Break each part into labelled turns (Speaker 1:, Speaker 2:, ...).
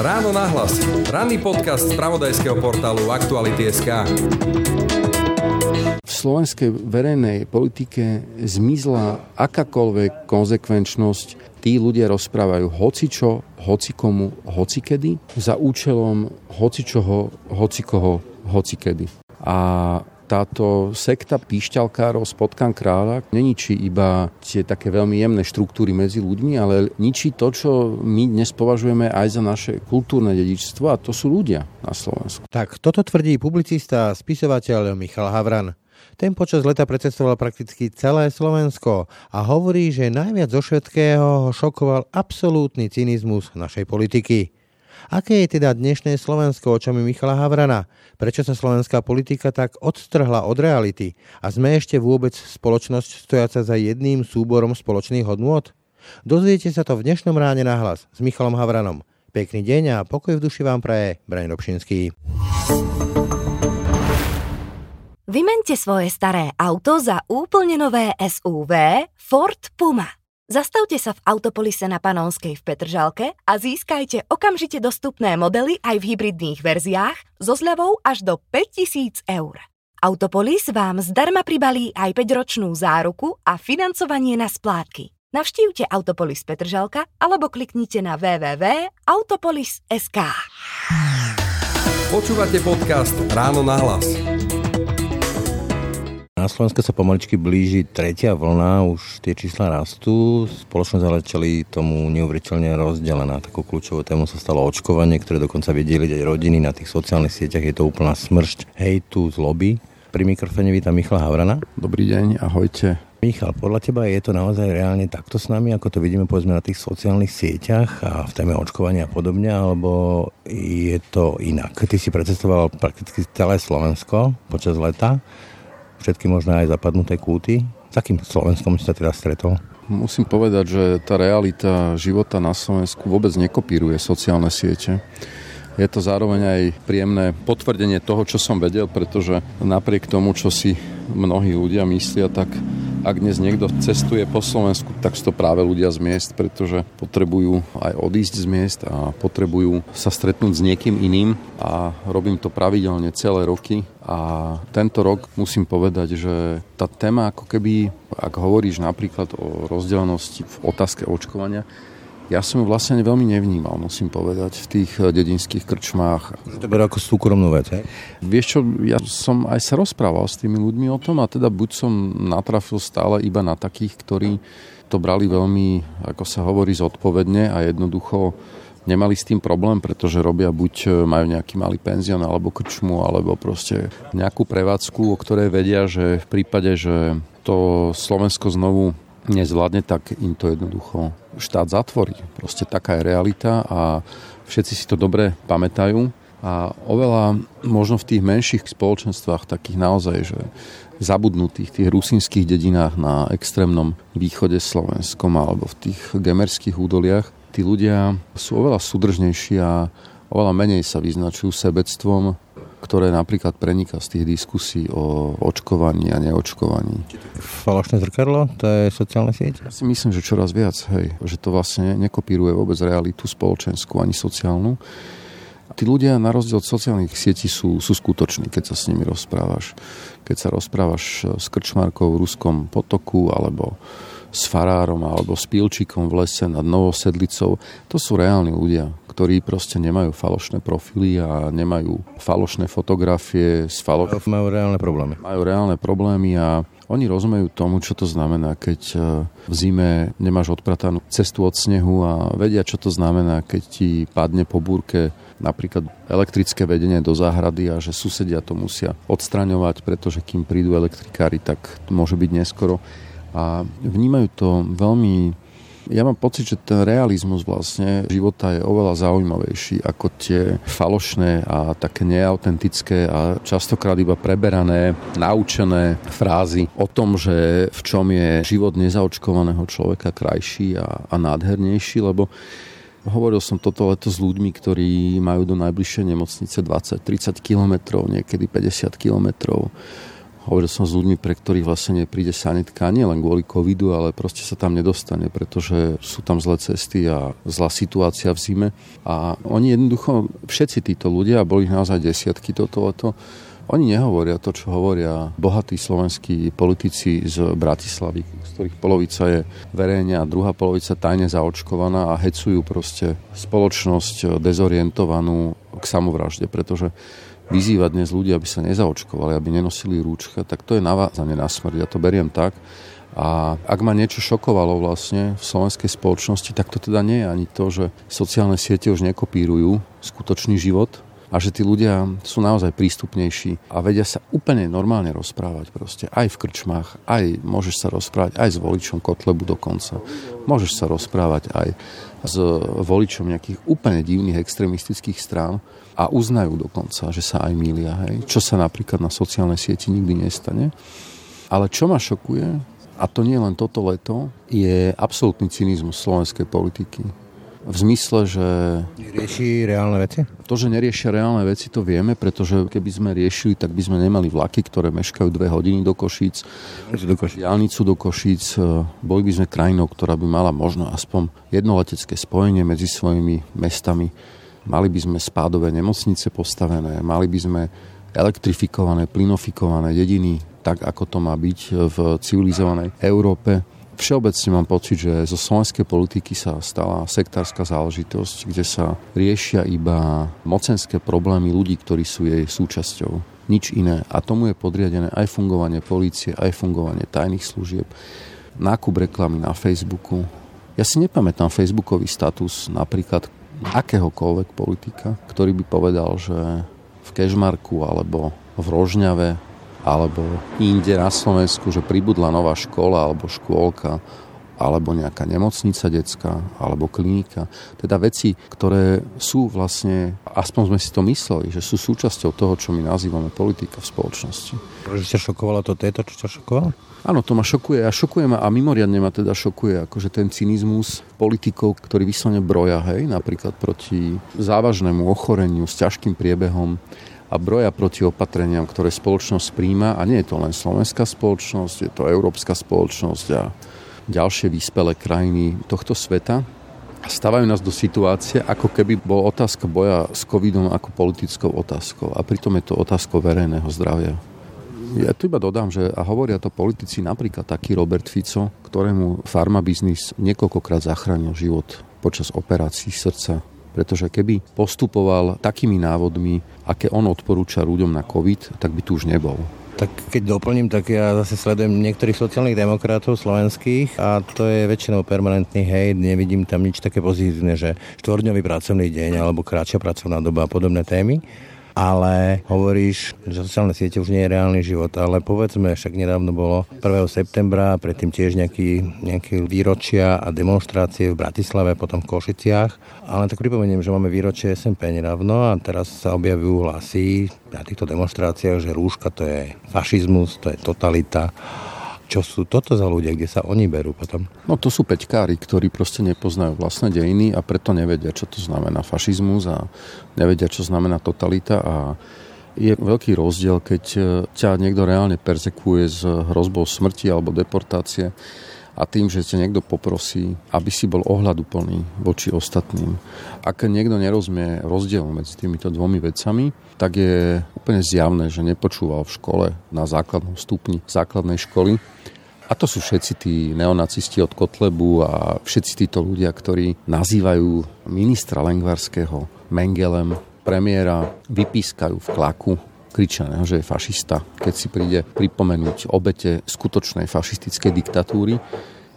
Speaker 1: Ráno na hlas. Ranný podcast z pravodajského portálu Aktuality.sk
Speaker 2: V slovenskej verejnej politike zmizla akákoľvek konzekvenčnosť. Tí ľudia rozprávajú hocičo, hocikomu, hocikedy za účelom hocičoho, hocikoho, hocikedy. A táto sekta píšťalkárov z potkan kráľa neničí iba tie také veľmi jemné štruktúry medzi ľuďmi, ale ničí to, čo my dnes považujeme aj za naše kultúrne dedičstvo a to sú ľudia na Slovensku.
Speaker 3: Tak toto tvrdí publicista a spisovateľ Michal Havran. Ten počas leta predcestoval prakticky celé Slovensko a hovorí, že najviac zo všetkého ho šokoval absolútny cynizmus našej politiky. Aké je teda dnešné Slovensko očami Michala Havrana? Prečo sa slovenská politika tak odstrhla od reality? A sme ešte vôbec spoločnosť stojaca za jedným súborom spoločných hodnôt? Dozviete sa to v dnešnom ráne na hlas s Michalom Havranom. Pekný deň a pokoj v duši vám praje Braň Robšinský.
Speaker 4: Vymente svoje staré auto za úplne nové SUV Ford Puma. Zastavte sa v Autopolise na Panonskej v Petržalke a získajte okamžite dostupné modely aj v hybridných verziách so zľavou až do 5000 eur. Autopolis vám zdarma pribalí aj 5-ročnú záruku a financovanie na splátky. Navštívte Autopolis Petržalka alebo kliknite na www.autopolis.sk
Speaker 1: Počúvate podcast Ráno na hlas.
Speaker 3: Na Slovensku sa pomaličky blíži tretia vlna, už tie čísla rastú. Spoločnosť ale čeli tomu neuveriteľne rozdelená. Takou kľúčovou tému sa stalo očkovanie, ktoré dokonca vie deliť aj rodiny na tých sociálnych sieťach. Je to úplná smršť hejtu, zloby. Pri mikrofóne vítam Michala Havrana.
Speaker 2: Dobrý deň, ahojte.
Speaker 3: Michal, podľa teba je to naozaj reálne takto s nami, ako to vidíme povedzme na tých sociálnych sieťach a v téme očkovania a podobne, alebo je to inak? Ty si precestoval prakticky celé Slovensko počas leta všetky možné aj zapadnuté kúty. S akým Slovenskom si sa teda stretol?
Speaker 2: Musím povedať, že tá realita života na Slovensku vôbec nekopíruje sociálne siete. Je to zároveň aj príjemné potvrdenie toho, čo som vedel, pretože napriek tomu, čo si mnohí ľudia myslia, tak ak dnes niekto cestuje po Slovensku, tak sú to práve ľudia z miest, pretože potrebujú aj odísť z miest a potrebujú sa stretnúť s niekým iným. A robím to pravidelne celé roky. A tento rok musím povedať, že tá téma ako keby, ak hovoríš napríklad o rozdelenosti v otázke očkovania, ja som ju vlastne veľmi nevnímal, musím povedať, v tých eh, dedinských krčmách.
Speaker 3: To berú ako súkromnú vec, hej?
Speaker 2: Vieš čo, ja som aj sa rozprával s tými ľuďmi o tom a teda buď som natrafil stále iba na takých, ktorí to brali veľmi, ako sa hovorí, zodpovedne a jednoducho nemali s tým problém, pretože robia buď eh, majú nejaký malý penzion alebo krčmu, alebo proste nejakú prevádzku, o ktorej vedia, že v prípade, že to Slovensko znovu nezvládne, tak im to jednoducho štát zatvorí. Proste taká je realita a všetci si to dobre pamätajú. A oveľa možno v tých menších spoločenstvách, takých naozaj, že zabudnutých, tých rusinských dedinách na extrémnom východe Slovenskom alebo v tých gemerských údoliach, tí ľudia sú oveľa súdržnejší a oveľa menej sa vyznačujú sebectvom, ktoré napríklad preniká z tých diskusí o očkovaní a neočkovaní.
Speaker 3: Falošné zrkadlo, to je sociálne sieť?
Speaker 2: Ja si myslím, že čoraz viac, hej, že to vlastne nekopíruje vôbec realitu spoločenskú ani sociálnu. Tí ľudia na rozdiel od sociálnych sietí sú, sú skutoční, keď sa s nimi rozprávaš. Keď sa rozprávaš s krčmarkou v Ruskom potoku alebo s farárom alebo s pilčikom v lese nad Novou Sedlicou. To sú reálni ľudia, ktorí proste nemajú falošné profily a nemajú falošné fotografie. S falo...
Speaker 3: Majú reálne problémy.
Speaker 2: Majú reálne problémy a oni rozumejú tomu, čo to znamená, keď e, v zime nemáš odpratanú cestu od snehu a vedia, čo to znamená, keď ti padne po búrke napríklad elektrické vedenie do záhrady a že susedia to musia odstraňovať, pretože kým prídu elektrikári, tak môže byť neskoro a vnímajú to veľmi ja mám pocit, že ten realizmus vlastne života je oveľa zaujímavejší ako tie falošné a také neautentické a častokrát iba preberané, naučené frázy o tom, že v čom je život nezaočkovaného človeka krajší a, a nádhernejší, lebo Hovoril som toto leto s ľuďmi, ktorí majú do najbližšej nemocnice 20-30 kilometrov, niekedy 50 kilometrov Hovoril som s ľuďmi, pre ktorých vlastne nepríde sanitka nie len kvôli covidu, ale proste sa tam nedostane, pretože sú tam zlé cesty a zlá situácia v zime. A oni jednoducho, všetci títo ľudia, a boli ich naozaj desiatky toto leto, oni nehovoria to, čo hovoria bohatí slovenskí politici z Bratislavy, z ktorých polovica je verejne a druhá polovica tajne zaočkovaná a hecujú proste spoločnosť dezorientovanú k samovražde, pretože vyzývať dnes ľudí, aby sa nezaočkovali, aby nenosili rúčka, tak to je navázanie na smrť. Ja to beriem tak. A ak ma niečo šokovalo vlastne v slovenskej spoločnosti, tak to teda nie je ani to, že sociálne siete už nekopírujú skutočný život, a že tí ľudia sú naozaj prístupnejší a vedia sa úplne normálne rozprávať proste. Aj v krčmách, aj môžeš sa rozprávať aj s voličom Kotlebu dokonca. Môžeš sa rozprávať aj s voličom nejakých úplne divných extremistických strán a uznajú dokonca, že sa aj mília. Hej? Čo sa napríklad na sociálnej sieti nikdy nestane. Ale čo ma šokuje, a to nie len toto leto, je absolútny cynizmus slovenskej politiky v zmysle, že...
Speaker 3: Rieši reálne veci?
Speaker 2: To, že neriešia reálne veci, to vieme, pretože keby sme riešili, tak by sme nemali vlaky, ktoré meškajú dve hodiny do Košíc, do Košíc. diálnicu do Košíc. E, boli by sme krajinou, ktorá by mala možno aspoň jedno letecké spojenie medzi svojimi mestami. Mali by sme spádové nemocnice postavené, mali by sme elektrifikované, plinofikované dediny, tak ako to má byť v civilizovanej Európe Všeobecne mám pocit, že zo slovenskej politiky sa stala sektárska záležitosť, kde sa riešia iba mocenské problémy ľudí, ktorí sú jej súčasťou. Nič iné. A tomu je podriadené aj fungovanie polície, aj fungovanie tajných služieb, nákup reklamy na Facebooku. Ja si nepamätám facebookový status napríklad akéhokoľvek politika, ktorý by povedal, že v Kežmarku alebo v Rožňave alebo inde na Slovensku, že pribudla nová škola alebo škôlka alebo nejaká nemocnica detská, alebo klinika. Teda veci, ktoré sú vlastne, aspoň sme si to mysleli, že sú súčasťou toho, čo my nazývame politika v spoločnosti.
Speaker 3: Že ťa šokovalo to, to čo ťa šokovalo?
Speaker 2: Áno, to ma šokuje a šokuje ma a mimoriadne ma teda šokuje akože ten cynizmus politikov, ktorí vyslovene broja, hej, napríklad proti závažnému ochoreniu s ťažkým priebehom a broja proti opatreniam, ktoré spoločnosť príjma. A nie je to len slovenská spoločnosť, je to európska spoločnosť a ďalšie vyspelé krajiny tohto sveta. Stávajú nás do situácie, ako keby bol otázka boja s covidom ako politickou otázkou. A pritom je to otázka verejného zdravia. Ja tu iba dodám, že a hovoria to politici, napríklad taký Robert Fico, ktorému farmabiznis niekoľkokrát zachránil život počas operácií srdca pretože keby postupoval takými návodmi, aké on odporúča ľuďom na COVID, tak by tu už nebol.
Speaker 3: Tak keď doplním, tak ja zase sledujem niektorých sociálnych demokratov slovenských a to je väčšinou permanentný hejt, nevidím tam nič také pozitívne, že štvordňový pracovný deň alebo kratšia pracovná doba a podobné témy ale hovoríš, že sociálne siete už nie je reálny život, ale povedzme, však nedávno bolo 1. septembra, predtým tiež nejaký, nejaké výročia a demonstrácie v Bratislave, potom v Košiciach, ale tak pripomeniem, že máme výročie SMP nedávno a teraz sa objavujú hlasy na týchto demonstráciách, že rúška to je fašizmus, to je totalita čo sú toto za ľudia, kde sa oni berú potom?
Speaker 2: No to sú peťkári, ktorí proste nepoznajú vlastné dejiny a preto nevedia, čo to znamená fašizmus a nevedia, čo znamená totalita a je veľký rozdiel, keď e, ťa niekto reálne persekuje s hrozbou smrti alebo deportácie a tým, že ťa niekto poprosí, aby si bol ohľaduplný voči ostatným. Ak niekto nerozumie rozdiel medzi týmito dvomi vecami, tak je úplne zjavné, že nepočúval v škole na základnom stupni základnej školy a to sú všetci tí neonacisti od Kotlebu a všetci títo ľudia, ktorí nazývajú ministra Lengvarského Mengelem, premiéra, vypískajú v klaku kričia, že je fašista, keď si príde pripomenúť obete skutočnej fašistickej diktatúry.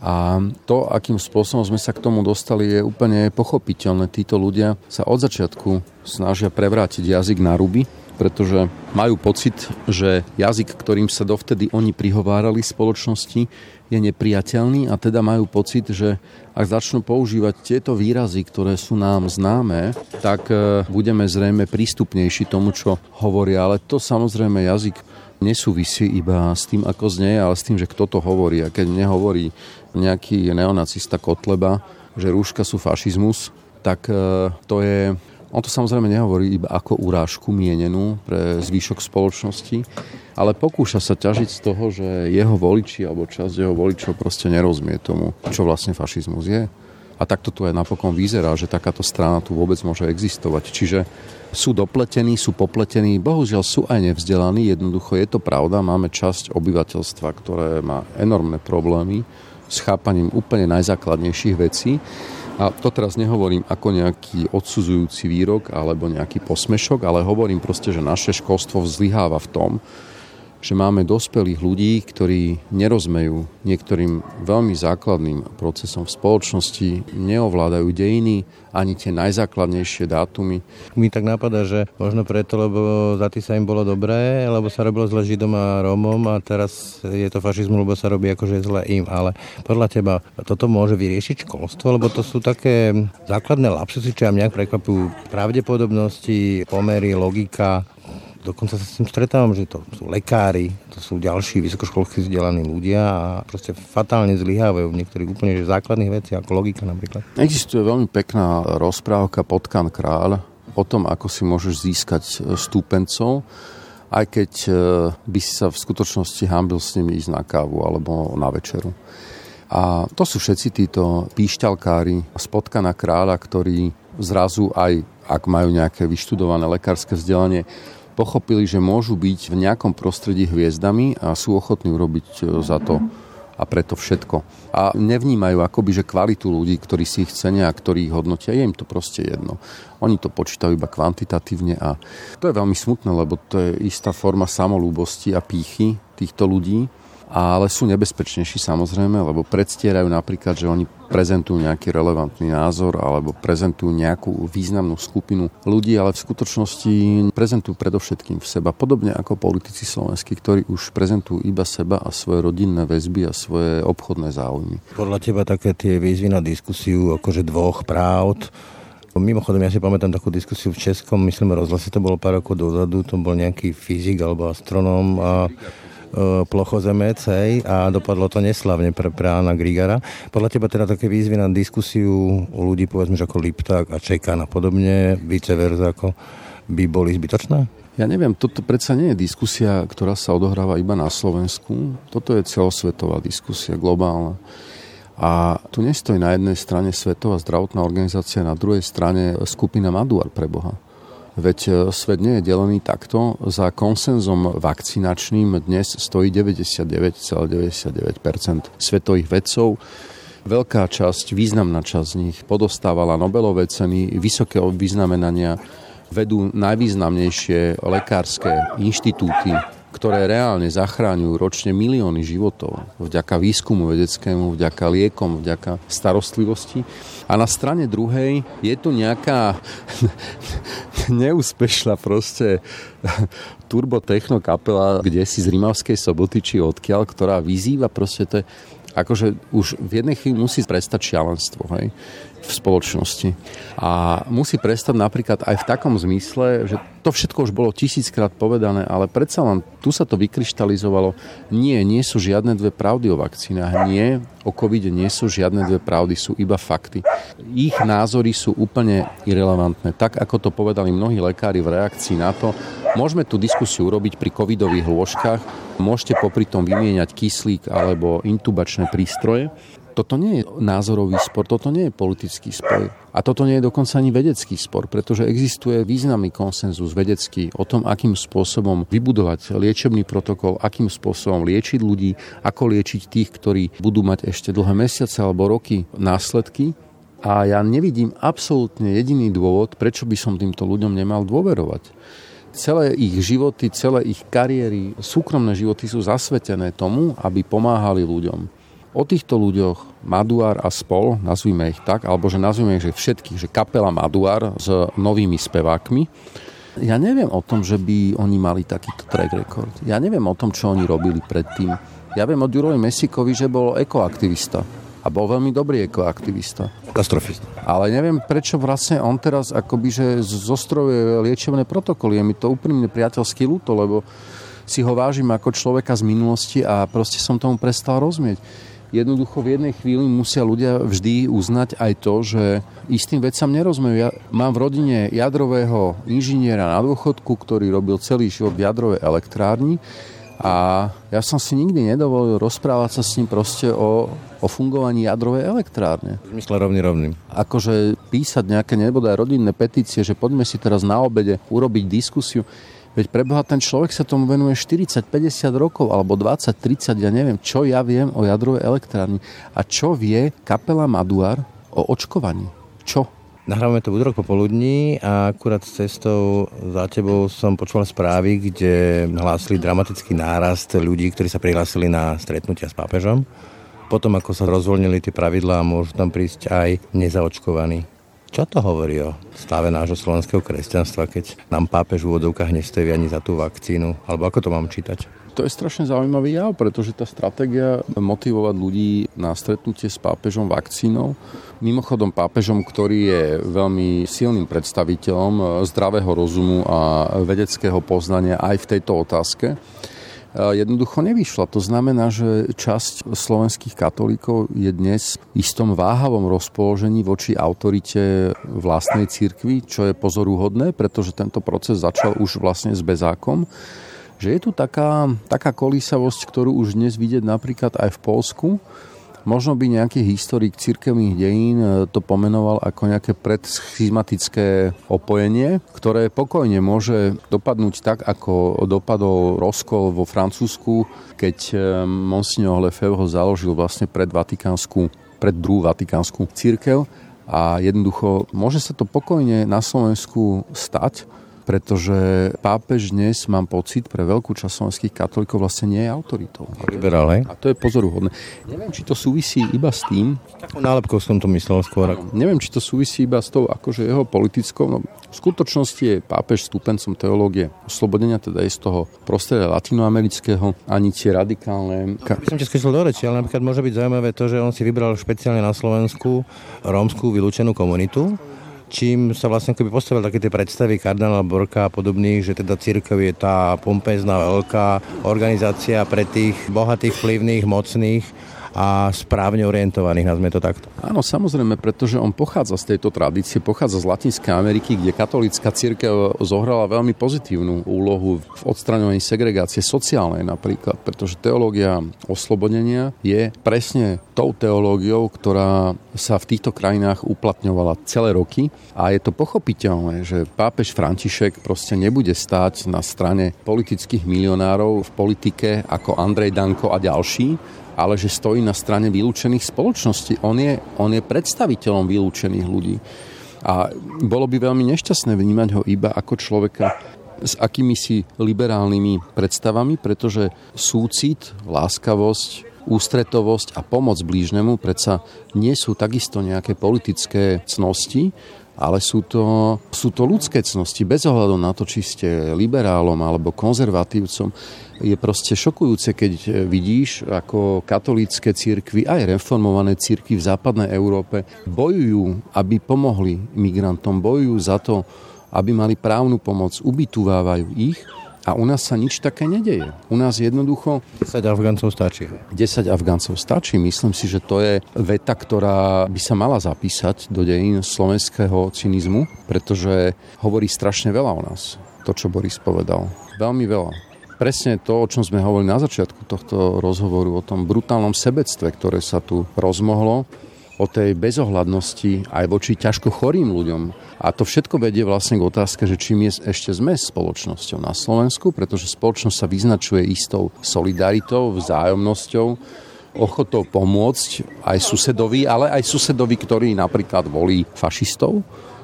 Speaker 2: A to, akým spôsobom sme sa k tomu dostali, je úplne pochopiteľné. Títo ľudia sa od začiatku snažia prevrátiť jazyk na ruby pretože majú pocit, že jazyk, ktorým sa dovtedy oni prihovárali spoločnosti, je nepriateľný a teda majú pocit, že ak začnú používať tieto výrazy, ktoré sú nám známe, tak e, budeme zrejme prístupnejší tomu, čo hovoria. Ale to samozrejme jazyk nesúvisí iba s tým, ako znie, ale s tým, že kto to hovorí. A keď nehovorí nejaký neonacista Kotleba, že rúška sú fašizmus, tak e, to je On to samozrejme nehovorí iba ako urážku mienenú pre zvýšok spoločnosti, ale pokúša sa ťažiť z toho, že jeho voliči alebo časť jeho voličov proste nerozumie tomu, čo vlastne fašizmus je. A takto tu aj napokon vyzerá, že takáto strana tu vôbec môže existovať. Čiže sú dopletení, sú popletení, bohužiaľ sú aj nevzdelaní, jednoducho je to pravda, máme časť obyvateľstva, ktoré má enormné problémy s chápaním úplne najzákladnejších vecí a to teraz nehovorím ako nejaký odsudzujúci výrok alebo nejaký posmešok, ale hovorím proste, že naše školstvo vzlyháva v tom, že máme dospelých ľudí, ktorí nerozmejú niektorým veľmi základným procesom v spoločnosti, neovládajú dejiny, ani tie najzákladnejšie dátumy.
Speaker 3: Mi tak napadá, že možno preto, lebo za tý sa im bolo dobré, lebo sa robilo zle Židom a Rómom a teraz je to fašizmus, lebo sa robí akože zle im. Ale podľa teba toto môže vyriešiť školstvo, lebo to sú také základné lapsusy, čo mňa prekvapujú pravdepodobnosti, pomery, logika, dokonca sa s tým stretávam, že to sú lekári, to sú ďalší vysokoškolsky vzdelaní ľudia a proste fatálne zlyhávajú v niektorých úplne že základných veciach, ako logika napríklad.
Speaker 2: Existuje veľmi pekná rozprávka Potkan kráľ o tom, ako si môžeš získať e, stúpencov, aj keď e, by si sa v skutočnosti hambil s nimi ísť na kávu alebo na večeru. A to sú všetci títo píšťalkári z potkana kráľa, ktorí zrazu aj, ak majú nejaké vyštudované lekárske vzdelanie, pochopili, že môžu byť v nejakom prostredí hviezdami a sú ochotní urobiť e, za to a preto všetko. A nevnímajú akoby, že kvalitu ľudí, ktorí si ich cenia a ktorí ich hodnotia, je im to proste jedno. Oni to počítajú iba kvantitatívne a to je veľmi smutné, lebo to je istá forma samolúbosti a pýchy týchto ľudí, ale sú nebezpečnejší samozrejme, lebo predstierajú napríklad, že oni prezentujú nejaký relevantný názor alebo prezentujú nejakú významnú skupinu ľudí, ale v skutočnosti prezentujú predovšetkým v seba. Podobne ako politici slovenskí, ktorí už prezentujú iba seba a svoje rodinné väzby a svoje obchodné záujmy.
Speaker 3: Podľa teba také tie výzvy na diskusiu akože dvoch právd, Mimochodom, ja si pamätám takú diskusiu v Českom, myslím, rozhlase to bolo pár rokov dozadu, to bol nejaký fyzik alebo astronóm a plochozemec, hej, a dopadlo to neslavne pre, Anna Grigara. Podľa teba teda také výzvy na diskusiu u ľudí, povedzme, že ako Lipták a Čekan a podobne, vice versa, ako by boli zbytočné?
Speaker 2: Ja neviem, toto predsa nie je diskusia, ktorá sa odohráva iba na Slovensku. Toto je celosvetová diskusia, globálna. A tu nestojí na jednej strane Svetová zdravotná organizácia, na druhej strane skupina Maduar pre Boha. Veď e, svet nie je delený takto. Za konsenzom vakcinačným dnes stojí 99,99% svetových vedcov. Veľká časť, významná časť z nich podostávala Nobelové ceny, vysoké vyznamenania, vedú najvýznamnejšie lekárske inštitúty ktoré reálne zachráňujú ročne milióny životov vďaka výskumu vedeckému, vďaka liekom, vďaka starostlivosti. A na strane druhej je tu nejaká neúspešná proste turbotechno kapela, kde si z Rimavskej soboty či odkiaľ, ktorá vyzýva proste to akože už v jednej chvíli musí prestať šialenstvo. Hej? V spoločnosti. A musí prestať napríklad aj v takom zmysle, že to všetko už bolo tisíckrát povedané, ale predsa len tu sa to vykryštalizovalo. Nie, nie sú žiadne dve pravdy o vakcínach. Nie, o covide nie sú žiadne dve pravdy, sú iba fakty. Ich názory sú úplne irrelevantné. Tak, ako to povedali mnohí lekári v reakcii na to, môžeme tú diskusiu urobiť pri covidových lôžkach, môžete popri tom vymieňať kyslík alebo intubačné prístroje, toto nie je názorový spor, toto nie je politický spor. A toto nie je dokonca ani vedecký spor, pretože existuje významný konsenzus vedecký o tom, akým spôsobom vybudovať liečebný protokol, akým spôsobom liečiť ľudí, ako liečiť tých, ktorí budú mať ešte dlhé mesiace alebo roky následky. A ja nevidím absolútne jediný dôvod, prečo by som týmto ľuďom nemal dôverovať celé ich životy, celé ich kariéry, súkromné životy sú zasvetené tomu, aby pomáhali ľuďom o týchto ľuďoch Maduár a spol, nazvime ich tak, alebo že nazvime ich že všetkých, že kapela Maduár s novými spevákmi, ja neviem o tom, že by oni mali takýto track record. Ja neviem o tom, čo oni robili predtým. Ja viem od Jurovi Mesikovi, že bol ekoaktivista. A bol veľmi dobrý ekoaktivista.
Speaker 3: Katastrofista.
Speaker 2: Ale neviem, prečo vlastne on teraz akoby, že zostrojuje liečebné protokoly. Je mi to úprimne priateľský ľúto, lebo si ho vážim ako človeka z minulosti a proste som tomu prestal rozumieť jednoducho v jednej chvíli musia ľudia vždy uznať aj to, že istým vecam nerozumejú. Ja mám v rodine jadrového inžiniera na dôchodku, ktorý robil celý život v jadrovej elektrárni a ja som si nikdy nedovolil rozprávať sa s ním proste o, o fungovaní jadrovej elektrárne.
Speaker 3: V zmysle rovný rovným.
Speaker 2: Akože písať nejaké nebodaj rodinné petície, že poďme si teraz na obede urobiť diskusiu. Veď preboha, ten človek sa tomu venuje 40-50 rokov, alebo 20-30, ja neviem, čo ja viem o jadrovej elektrárni. A čo vie kapela Maduar o očkovaní? Čo?
Speaker 3: Nahrávame to v útorok popoludní a akurát cestou za tebou som počul správy, kde hlásili dramatický nárast ľudí, ktorí sa prihlásili na stretnutia s pápežom. Potom, ako sa rozvoľnili tie pravidlá, môžu tam prísť aj nezaočkovaní. Čo to hovorí o stave nášho slovenského kresťanstva, keď nám pápež v úvodovkách nestojí ani za tú vakcínu? Alebo ako to mám čítať?
Speaker 2: To je strašne zaujímavý jav, pretože tá stratégia motivovať ľudí na stretnutie s pápežom vakcínou, mimochodom pápežom, ktorý je veľmi silným predstaviteľom zdravého rozumu a vedeckého poznania aj v tejto otázke, jednoducho nevyšla. To znamená, že časť slovenských katolíkov je dnes v istom váhavom rozpoložení voči autorite vlastnej cirkvi, čo je pozoruhodné, pretože tento proces začal už vlastne s bezákom že je tu taká, taká kolísavosť, ktorú už dnes vidieť napríklad aj v Polsku. Možno by nejaký historik cirkevných dejín e, to pomenoval ako nejaké predschizmatické opojenie, ktoré pokojne môže dopadnúť tak, ako dopadol rozkol vo Francúzsku, keď e, Monsignor Lefebvre ho založil vlastne pred Vatikánsku, pred druhú Vatikánsku církev. A jednoducho môže sa to pokojne na Slovensku stať, pretože pápež dnes, mám pocit, pre veľkú časť slovenských katolíkov vlastne nie je autoritou.
Speaker 3: Liberál?
Speaker 2: A to je pozoruhodné. Neviem, či to súvisí iba s tým...
Speaker 3: Takú nálepkou som to myslel skôr.
Speaker 2: No, neviem, či to súvisí iba s tou akože jeho politickou... No, v skutočnosti je pápež stúpencom teológie oslobodenia, teda je z toho prostredia latinoamerického, ani tie radikálne...
Speaker 3: No, by som ti skočil do reči, ale napríklad môže byť zaujímavé to, že on si vybral špeciálne na Slovensku rómskú vylúčenú komunitu, čím sa vlastne keby postavil také tie predstavy kardinála Borka a podobných, že teda církev je tá pompezná veľká organizácia pre tých bohatých, vplyvných, mocných a správne orientovaných, nazme to takto.
Speaker 2: Áno, samozrejme, pretože on pochádza z tejto tradície, pochádza z Latinskej Ameriky, kde katolická církev zohrala veľmi pozitívnu úlohu v odstraňovaní segregácie sociálnej napríklad, pretože teológia oslobodenia je presne tou teológiou, ktorá sa v týchto krajinách uplatňovala celé roky a je to pochopiteľné, že pápež František proste nebude stáť na strane politických milionárov v politike ako Andrej Danko a ďalší, ale že stojí na strane vylúčených spoločností. On je, on je predstaviteľom vylúčených ľudí. A bolo by veľmi nešťastné vnímať ho iba ako človeka s akými si liberálnymi predstavami, pretože súcit, láskavosť, ústretovosť a pomoc blížnemu predsa nie sú takisto nejaké politické cnosti, ale sú to, sú to ľudské cnosti, bez ohľadu na to, či ste liberálom alebo konzervatívcom. Je proste šokujúce, keď vidíš, ako katolícke církvy, aj reformované církvy v západnej Európe bojujú, aby pomohli migrantom, bojujú za to, aby mali právnu pomoc, ubytovávajú ich a u nás sa nič také nedeje. U nás jednoducho...
Speaker 3: 10 Afgáncov stačí.
Speaker 2: 10 Afgáncov stačí. Myslím si, že to je veta, ktorá by sa mala zapísať do dejín slovenského cynizmu, pretože hovorí strašne veľa o nás. To, čo Boris povedal. Veľmi veľa presne to, o čom sme hovorili na začiatku tohto rozhovoru, o tom brutálnom sebectve, ktoré sa tu rozmohlo, o tej bezohľadnosti aj voči ťažko chorým ľuďom. A to všetko vedie vlastne k otázke, že čím je ešte sme spoločnosťou na Slovensku, pretože spoločnosť sa vyznačuje istou solidaritou, vzájomnosťou, ochotou pomôcť aj susedovi, ale aj susedovi, ktorý napríklad volí fašistov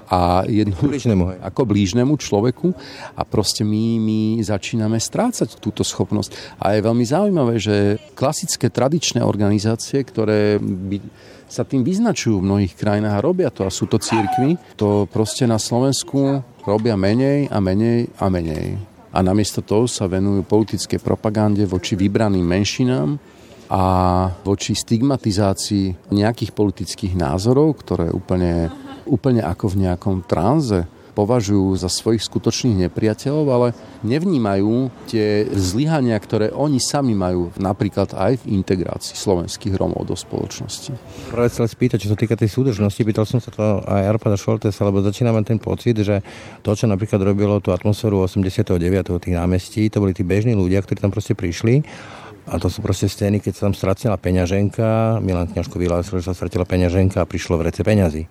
Speaker 2: a jednu,
Speaker 3: blížnemu,
Speaker 2: ako blížnemu človeku a proste my, my začíname strácať túto schopnosť. A je veľmi zaujímavé, že klasické tradičné organizácie, ktoré by sa tým vyznačujú v mnohých krajinách a robia to a sú to církvy, to proste na Slovensku robia menej a menej a menej. A namiesto toho sa venujú politické propagande voči vybraným menšinám a voči stigmatizácii nejakých politických názorov, ktoré úplne, úplne ako v nejakom tranze považujú za svojich skutočných nepriateľov, ale nevnímajú tie zlyhania, ktoré oni sami majú napríklad aj v integrácii slovenských Romov do spoločnosti.
Speaker 3: Práve sa spýtať, čo sa týka tej súdržnosti, pýtal som sa to aj Arpada Šoltes, lebo začína mať ten pocit, že to, čo napríklad robilo tú atmosféru 89. tých námestí, to boli tí bežní ľudia, ktorí tam proste prišli a to sú proste scény, keď sa tam stratila peňaženka, Milan Kňažko vyhlásil, že sa stratila peňaženka a prišlo v rece peňazí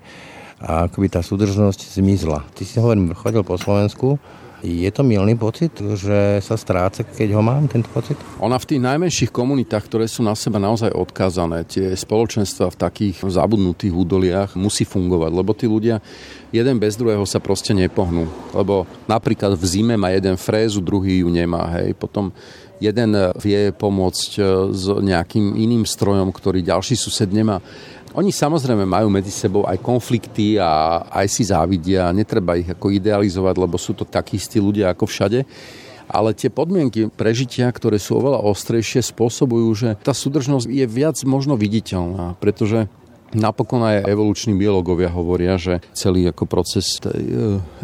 Speaker 3: a akoby tá súdržnosť zmizla. Ty si hovorím, chodil po Slovensku, je to milný pocit, že sa stráca, keď ho mám, tento pocit?
Speaker 2: Ona v tých najmenších komunitách, ktoré sú na seba naozaj odkázané, tie spoločenstva v takých zabudnutých údoliach musí fungovať, lebo tí ľudia jeden bez druhého sa proste nepohnú. Lebo napríklad v zime má jeden frézu, druhý ju nemá. Hej. Potom jeden vie pomôcť e, s nejakým iným strojom, ktorý ďalší sused nemá. Oni samozrejme majú medzi sebou aj konflikty a aj si závidia. Netreba ich ako idealizovať, lebo sú to takí ľudia ako všade ale tie podmienky prežitia, ktoré sú oveľa ostrejšie, spôsobujú, že tá súdržnosť je viac možno viditeľná, pretože Napokon aj evoluční biológovia hovoria, že celý ako proces tej e,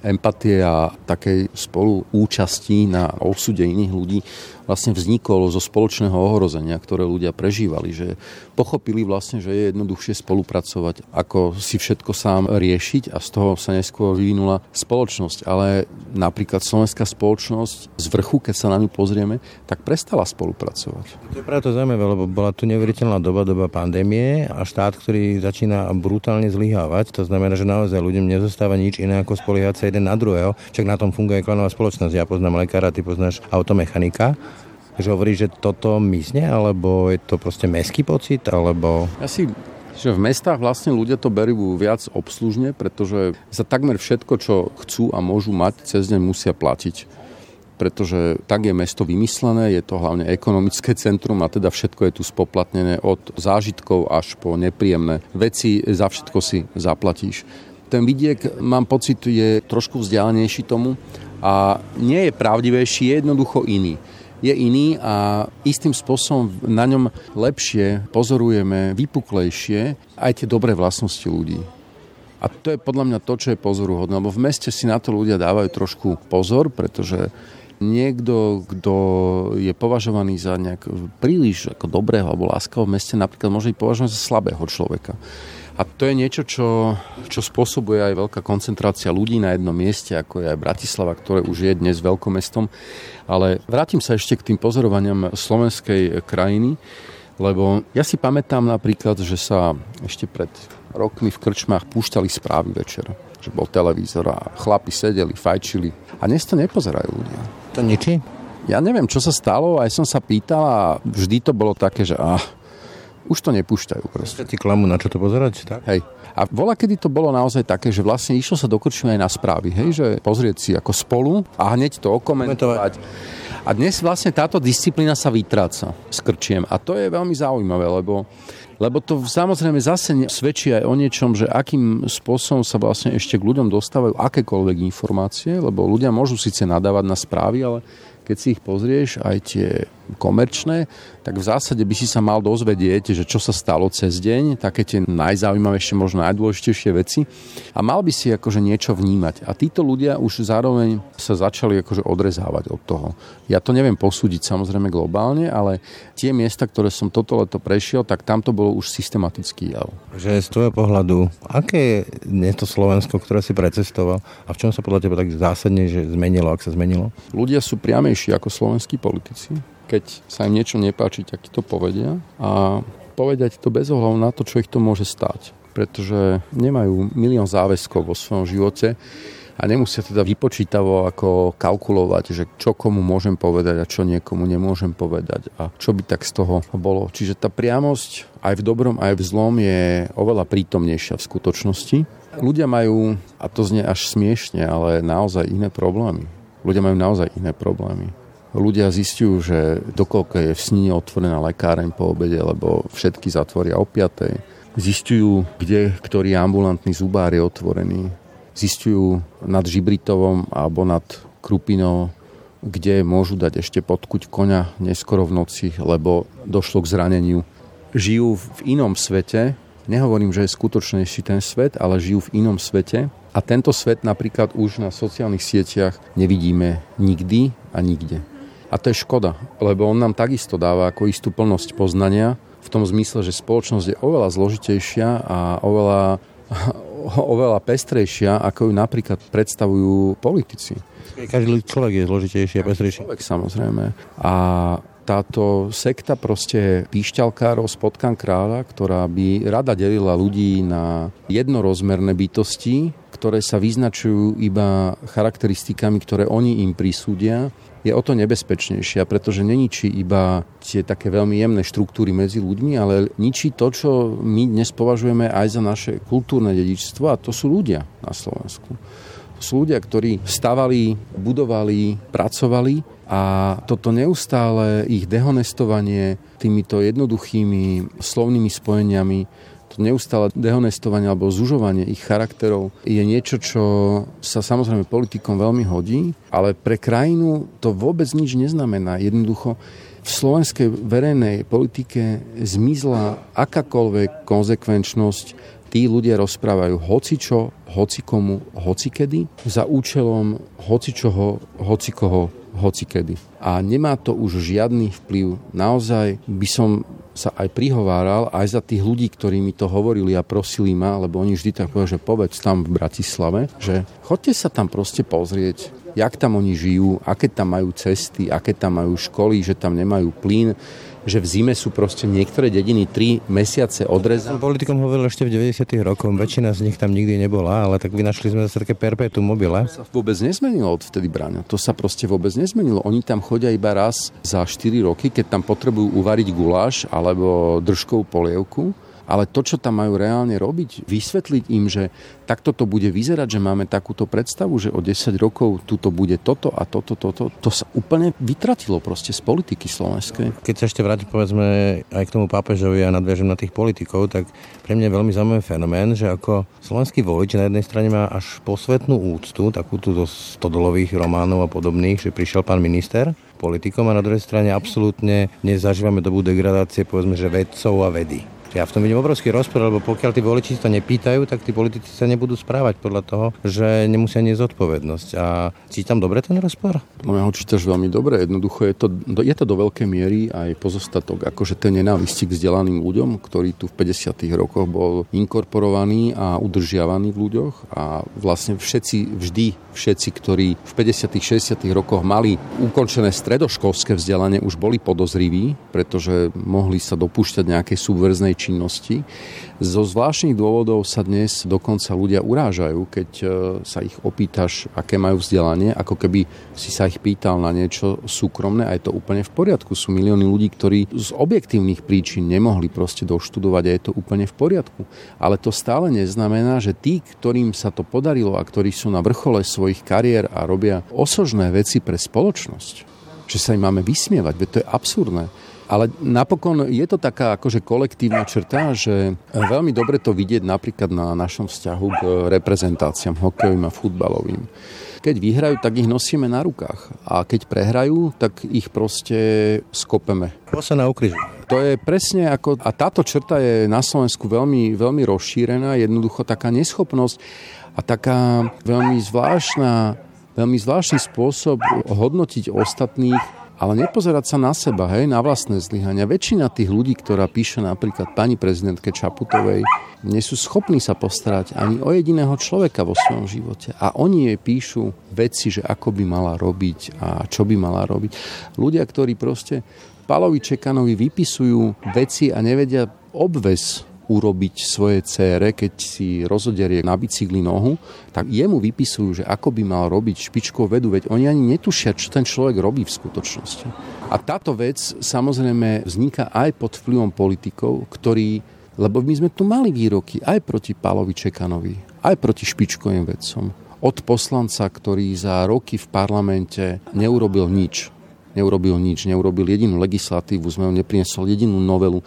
Speaker 2: empatie a takej spoluúčasti na osude iných ľudí vlastne vznikol zo spoločného ohrozenia, ktoré ľudia prežívali, že pochopili vlastne, že je jednoduchšie spolupracovať, ako si všetko sám riešiť a z toho sa neskôr vyvinula spoločnosť. Ale napríklad slovenská spoločnosť z vrchu, keď sa na ňu pozrieme, tak prestala spolupracovať.
Speaker 3: To je práve zaujímavé, lebo bola tu neuveriteľná doba, doba pandémie a štát, ktorý začína brutálne zlyhávať. To znamená, že naozaj ľuďom nezostáva nič iné ako spoliehať sa jeden na druhého. Čak na tom funguje klanová spoločnosť. Ja poznám lekára, ty poznáš automechanika že hovorí, že toto mizne, alebo je to proste meský pocit, alebo...
Speaker 2: Ja si že v mestách vlastne ľudia to berú viac obslužne, pretože za takmer všetko, čo chcú a môžu mať, cez deň musia platiť. Pretože tak je mesto vymyslené, je to hlavne ekonomické centrum a teda všetko je tu spoplatnené od zážitkov až po nepríjemné veci, za všetko si zaplatíš. Ten vidiek, mám pocit, je trošku vzdialenejší tomu a nie je pravdivejší, je jednoducho iný je iný a istým spôsobom na ňom lepšie pozorujeme, vypuklejšie aj tie dobré vlastnosti ľudí. A to je podľa mňa to, čo je pozoruhodné, lebo v meste si na to ľudia dávajú trošku pozor, pretože niekto, kto je považovaný za nejak príliš ako dobrého alebo láskavého v meste, napríklad môže byť považovaný za slabého človeka. A to je niečo, čo, čo spôsobuje aj veľká koncentrácia ľudí na jednom mieste, ako je aj Bratislava, ktoré už je dnes veľkomestom. Ale vrátim sa ešte k tým pozorovaniam slovenskej krajiny, lebo ja si pamätám napríklad, že sa ešte pred rokmi v krčmách púšťali správy večer. Že bol televízor a chlapi sedeli, fajčili. A dnes to nepozerajú ľudia.
Speaker 3: To ničí?
Speaker 2: Ja neviem, čo sa stalo, aj som sa pýtal a vždy to bolo také, že ah, už to nepúšťajú.
Speaker 3: Proste. Ti klamu, na čo to pozerať? Tak?
Speaker 2: Hej. A vola, kedy to bolo naozaj také, že vlastne išlo sa do aj na správy, hej, že pozrieť si ako spolu a hneď to okomentovať. A dnes vlastne táto disciplína sa vytráca s krčiem a to je veľmi zaujímavé, lebo lebo to samozrejme zase svedčí aj o niečom, že akým spôsobom sa vlastne ešte k ľuďom dostávajú akékoľvek informácie, lebo ľudia môžu síce nadávať na správy, ale keď si ich pozrieš, aj tie komerčné, tak v zásade by si sa mal dozvedieť, že čo sa stalo cez deň, také tie najzaujímavejšie, možno najdôležitejšie veci a mal by si akože niečo vnímať. A títo ľudia už zároveň sa začali akože odrezávať od toho. Ja to neviem posúdiť samozrejme globálne, ale tie miesta, ktoré som toto leto prešiel, tak tam to bolo už systematický jav.
Speaker 3: Že z tvojho pohľadu, aké je to Slovensko, ktoré si precestoval a v čom sa podľa teba tak zásadne že zmenilo, ak sa zmenilo?
Speaker 2: Ľudia sú priamejší ako slovenskí politici keď sa im niečo nepáči, tak to povedia a povedať to bez ohľadu na to, čo ich to môže stať. Pretože nemajú milión záväzkov vo svojom živote a nemusia teda vypočítavo ako kalkulovať, že čo komu môžem povedať a čo niekomu nemôžem povedať a čo by tak z toho bolo. Čiže tá priamosť aj v dobrom, aj v zlom je oveľa prítomnejšia v skutočnosti. Ľudia majú, a to znie až smiešne, ale naozaj iné problémy. Ľudia majú naozaj iné problémy ľudia zistujú, že dokoľko je v snine otvorená lekáreň po obede, lebo všetky zatvoria o 5. Zistujú, kde ktorý ambulantný zubár je otvorený. Zistujú nad Žibritovom alebo nad Krupinou, kde môžu dať ešte podkuť koňa neskoro v noci, lebo došlo k zraneniu. Žijú v inom svete, nehovorím, že je skutočnejší ten svet, ale žijú v inom svete A tento svet napríklad už na sociálnych sieťach nevidíme nikdy a nikde. A to je škoda, lebo on nám takisto dáva ako istú plnosť poznania v tom zmysle, že spoločnosť je oveľa zložitejšia a oveľa, oveľa pestrejšia, ako ju napríklad predstavujú politici.
Speaker 3: Každý človek je zložitejší a pestrejší.
Speaker 2: Človek samozrejme. A táto sekta proste píšťalkárov z Potkan kráľa, ktorá by rada delila ľudí na jednorozmerné bytosti, ktoré sa vyznačujú iba charakteristikami, ktoré oni im prisúdia, je o to nebezpečnejšia, pretože neničí iba tie také veľmi jemné štruktúry medzi ľuďmi, ale ničí to, čo my dnes považujeme aj za naše kultúrne dedičstvo a to sú ľudia na Slovensku. To sú ľudia, ktorí stavali, budovali, pracovali a toto neustále ich dehonestovanie týmito jednoduchými slovnými spojeniami to neustále dehonestovanie alebo zužovanie ich charakterov je niečo, čo sa samozrejme politikom veľmi hodí, ale pre krajinu to vôbec nič neznamená. Jednoducho v slovenskej verejnej politike zmizla akákoľvek konzekvenčnosť tí ľudia rozprávajú hocičo, hocikomu, hocikedy za účelom hocičoho, hocikoho, hocikedy. A nemá to už žiadny vplyv. Naozaj by som sa aj prihováral aj za tých ľudí, ktorí mi to hovorili a prosili ma, lebo oni vždy tak povedali, že povedz tam v Bratislave, že chodte sa tam proste pozrieť, jak tam oni žijú, aké tam majú cesty, aké tam majú školy, že tam nemajú plyn, že v zime sú proste niektoré dediny 3 mesiace odrezané.
Speaker 3: Politikom hovoril ešte v 90. rokoch, väčšina z nich tam nikdy nebola, ale tak vynašli sme zase také perpetuum mobile.
Speaker 2: To sa vôbec nezmenilo od vtedy Braňa. To sa proste vôbec nezmenilo. Oni tam chodia iba raz za 4 roky, keď tam potrebujú uvariť guláš alebo držkovú polievku ale to, čo tam majú reálne robiť, vysvetliť im, že takto to bude vyzerať, že máme takúto predstavu, že o 10 rokov tuto bude toto a toto, toto, to sa úplne vytratilo proste z politiky slovenskej.
Speaker 3: Keď sa ešte vrátim povedzme aj k tomu pápežovi a nadviažem na tých politikov, tak pre mňa je veľmi zaujímavý fenomén, že ako slovenský volič na jednej strane má až posvetnú úctu, takú tu do stodolových románov a podobných, že prišiel pán minister politikom a na druhej strane absolútne nezažívame dobu degradácie povedzme, že vedcov a vedy. Ja v tom vidím obrovský rozpor, lebo pokiaľ tí voliči to nepýtajú, tak tí politici sa nebudú správať podľa toho, že nemusia niesť zodpovednosť. A čítam dobre ten rozpor?
Speaker 2: No ja ho čítaš veľmi dobre. Jednoducho je to, je to do veľkej miery aj pozostatok, akože ten nenávisti k vzdelaným ľuďom, ktorý tu v 50. rokoch bol inkorporovaný a udržiavaný v ľuďoch a vlastne všetci, vždy všetci, ktorí v 50. 60. rokoch mali ukončené stredoškolské vzdelanie, už boli podozriví, pretože mohli sa dopúšťať nejakej subverznej činnosti. Zo zvláštnych dôvodov sa dnes dokonca ľudia urážajú, keď e, sa ich opýtaš, aké majú vzdelanie, ako keby si sa ich pýtal na niečo súkromné a je to úplne v poriadku. Sú milióny ľudí, ktorí z objektívnych príčin nemohli proste doštudovať a je to úplne v poriadku. Ale to stále neznamená, že tí, ktorým sa to podarilo a ktorí sú na vrchole svojich kariér a robia osožné veci pre spoločnosť, že sa im máme vysmievať, veď to je absurdné. Ale napokon je to taká akože kolektívna črta, že veľmi dobre to vidieť napríklad na našom vzťahu k reprezentáciám hokejovým a futbalovým. Keď vyhrajú, tak ich nosíme na rukách. A keď prehrajú, tak ich proste skopeme.
Speaker 3: sa na ukryžu.
Speaker 2: To je presne ako... A táto črta je na Slovensku veľmi, veľmi rozšírená. Jednoducho taká neschopnosť a taká veľmi zvláštna veľmi zvláštny spôsob hodnotiť ostatných ale nepozerať sa na seba, hej, na vlastné zlyhania. Väčšina tých ľudí, ktorá píše napríklad pani prezidentke Čaputovej, nie sú schopní sa postarať ani o jediného človeka vo svojom živote. A oni jej píšu veci, že ako by mala robiť a čo by mala robiť. Ľudia, ktorí proste Palovi Čekanovi vypisujú veci a nevedia obves urobiť svoje cére, keď si rozoderie na bicykli nohu, tak jemu vypisujú, že ako by mal robiť špičkovú vedu, veď oni ani netušia, čo ten človek robí v skutočnosti. A táto vec samozrejme vzniká aj pod vplyvom politikov, ktorí, lebo my sme tu mali výroky aj proti Pálovi Čekanovi, aj proti špičkovým vedcom. Od poslanca, ktorý za roky v parlamente neurobil nič, neurobil nič, neurobil jedinú legislatívu, sme ho neprinesol jedinú novelu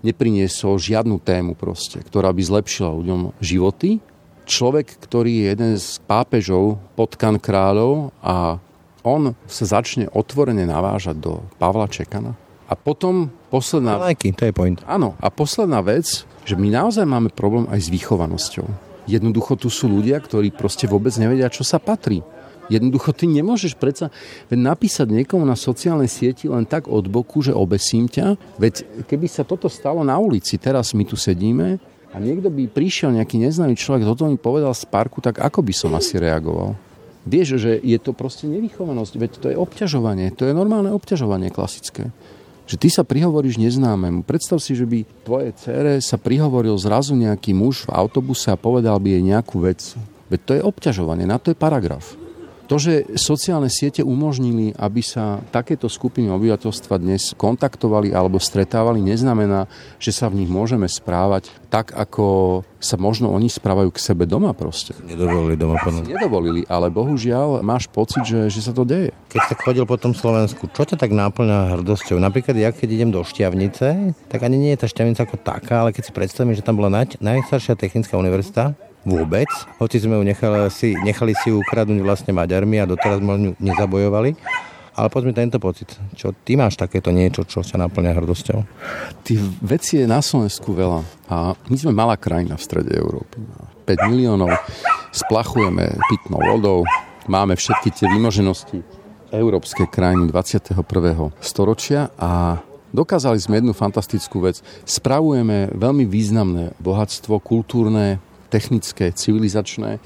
Speaker 2: nepriniesol žiadnu tému proste, ktorá by zlepšila ľuďom životy. Človek, ktorý je jeden z pápežov potkan kráľov a on sa začne otvorene navážať do Pavla Čekana. A potom posledná...
Speaker 3: Lajky, to je point.
Speaker 2: Áno, a posledná vec, že my naozaj máme problém aj s vychovanosťou. Jednoducho tu sú ľudia, ktorí proste vôbec nevedia, čo sa patrí. Jednoducho ty nemôžeš predsa napísať niekomu na sociálnej sieti len tak od boku, že obesím ťa. Veď keby sa toto stalo na ulici, teraz my tu sedíme a niekto by prišiel, nejaký neznámy človek, toto mi povedal z parku, tak ako by som asi reagoval? Vieš, že je to proste nevychovanosť, veď to je obťažovanie, to je normálne obťažovanie klasické že ty sa prihovoríš neznámemu. Predstav si, že by tvoje cére sa prihovoril zrazu nejaký muž v autobuse a povedal by jej nejakú vec. Veď to je obťažovanie, na to je paragraf. To, že sociálne siete umožnili, aby sa takéto skupiny obyvateľstva dnes kontaktovali alebo stretávali, neznamená, že sa v nich môžeme správať tak, ako sa možno oni správajú k sebe doma proste.
Speaker 3: Nedovolili doma
Speaker 2: panu. Nedovolili, ale bohužiaľ máš pocit, že, že sa to deje.
Speaker 3: Keď sa chodil po tom Slovensku, čo ťa tak náplňa hrdosťou? Napríklad ja keď idem do Šťavnice, tak ani nie je tá Šťavnica ako taká, ale keď si predstavím, že tam bola naj, najstaršia technická univerzita, vôbec, hoci sme ju nechali si, nechali si ju ukradnúť vlastne Maďarmi a doteraz možno nezabojovali. Ale poď mi tento pocit. Čo ty máš takéto niečo, čo sa naplňa hrdosťou?
Speaker 2: Tých vecí je na Slovensku veľa. A my sme malá krajina v strede Európy. 5 miliónov, splachujeme pitnou vodou, máme všetky tie vymoženosti európskej krajiny 21. storočia a dokázali sme jednu fantastickú vec. Spravujeme veľmi významné bohatstvo kultúrne, technické, civilizačné,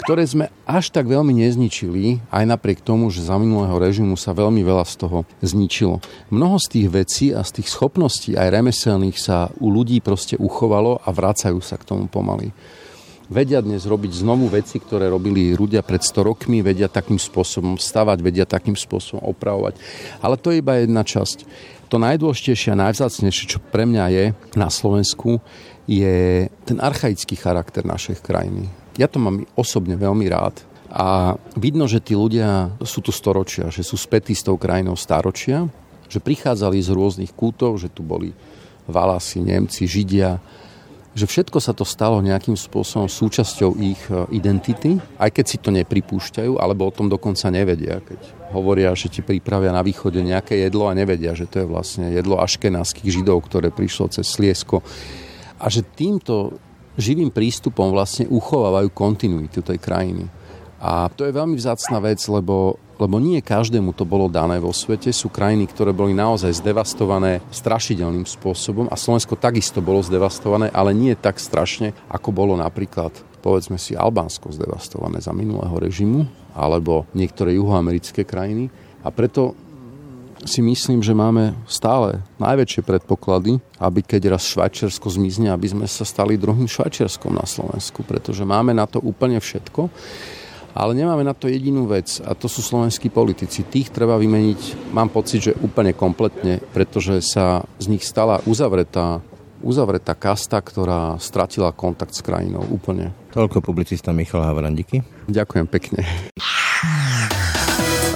Speaker 2: ktoré sme až tak veľmi nezničili, aj napriek tomu, že za minulého režimu sa veľmi veľa z toho zničilo. Mnoho z tých vecí a z tých schopností aj remeselných sa u ľudí proste uchovalo a vracajú sa k tomu pomaly. Vedia dnes robiť znovu veci, ktoré robili ľudia pred 100 rokmi, vedia takým spôsobom stavať, vedia takým spôsobom opravovať. Ale to je iba jedna časť. To najdôležitejšie a najvzácnejšie, čo pre mňa je na Slovensku, je ten archaický charakter našej krajiny. Ja to mám osobne veľmi rád a vidno, že tí ľudia sú tu storočia, že sú spätí s tou krajinou staročia, že prichádzali z rôznych kútov, že tu boli Valasi, Nemci, Židia, že všetko sa to stalo nejakým spôsobom súčasťou ich e, identity, aj keď si to nepripúšťajú, alebo o tom dokonca nevedia, keď hovoria, že ti pripravia na východe nejaké jedlo a nevedia, že to je vlastne jedlo aškenáských židov, ktoré prišlo cez Sliesko a že týmto živým prístupom vlastne uchovávajú kontinuitu tej krajiny. A to je veľmi vzácna vec, lebo, lebo nie každému to bolo dané vo svete. Sú krajiny, ktoré boli naozaj zdevastované strašidelným spôsobom a Slovensko takisto bolo zdevastované, ale nie tak strašne, ako bolo napríklad povedzme si Albánsko zdevastované za minulého režimu alebo niektoré juhoamerické krajiny. A preto si myslím, že máme stále najväčšie predpoklady, aby keď raz Švajčiarsko zmizne, aby sme sa stali druhým Švajčiarskom na Slovensku, pretože máme na to úplne všetko. Ale nemáme na to jedinú vec a to sú slovenskí politici. Tých treba vymeniť, mám pocit, že úplne kompletne, pretože sa z nich stala uzavretá, uzavretá kasta, ktorá stratila kontakt s krajinou úplne.
Speaker 3: Toľko publicista Michal Havrandiky.
Speaker 2: Ďakujem pekne.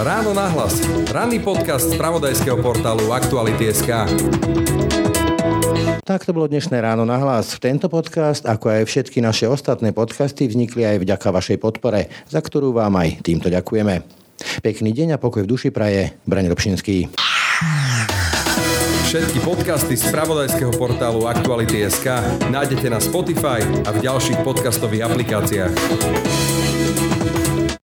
Speaker 1: Ráno na hlas. Ranný podcast z pravodajského portálu Aktuality.sk.
Speaker 3: Tak to bolo dnešné ráno na hlas. Tento podcast, ako aj všetky naše ostatné podcasty, vznikli aj vďaka vašej podpore, za ktorú vám aj týmto ďakujeme. Pekný deň a pokoj v duši praje. Braň Robšinský.
Speaker 1: Všetky podcasty z pravodajského portálu Aktuality.sk nájdete na Spotify a v ďalších podcastových aplikáciách.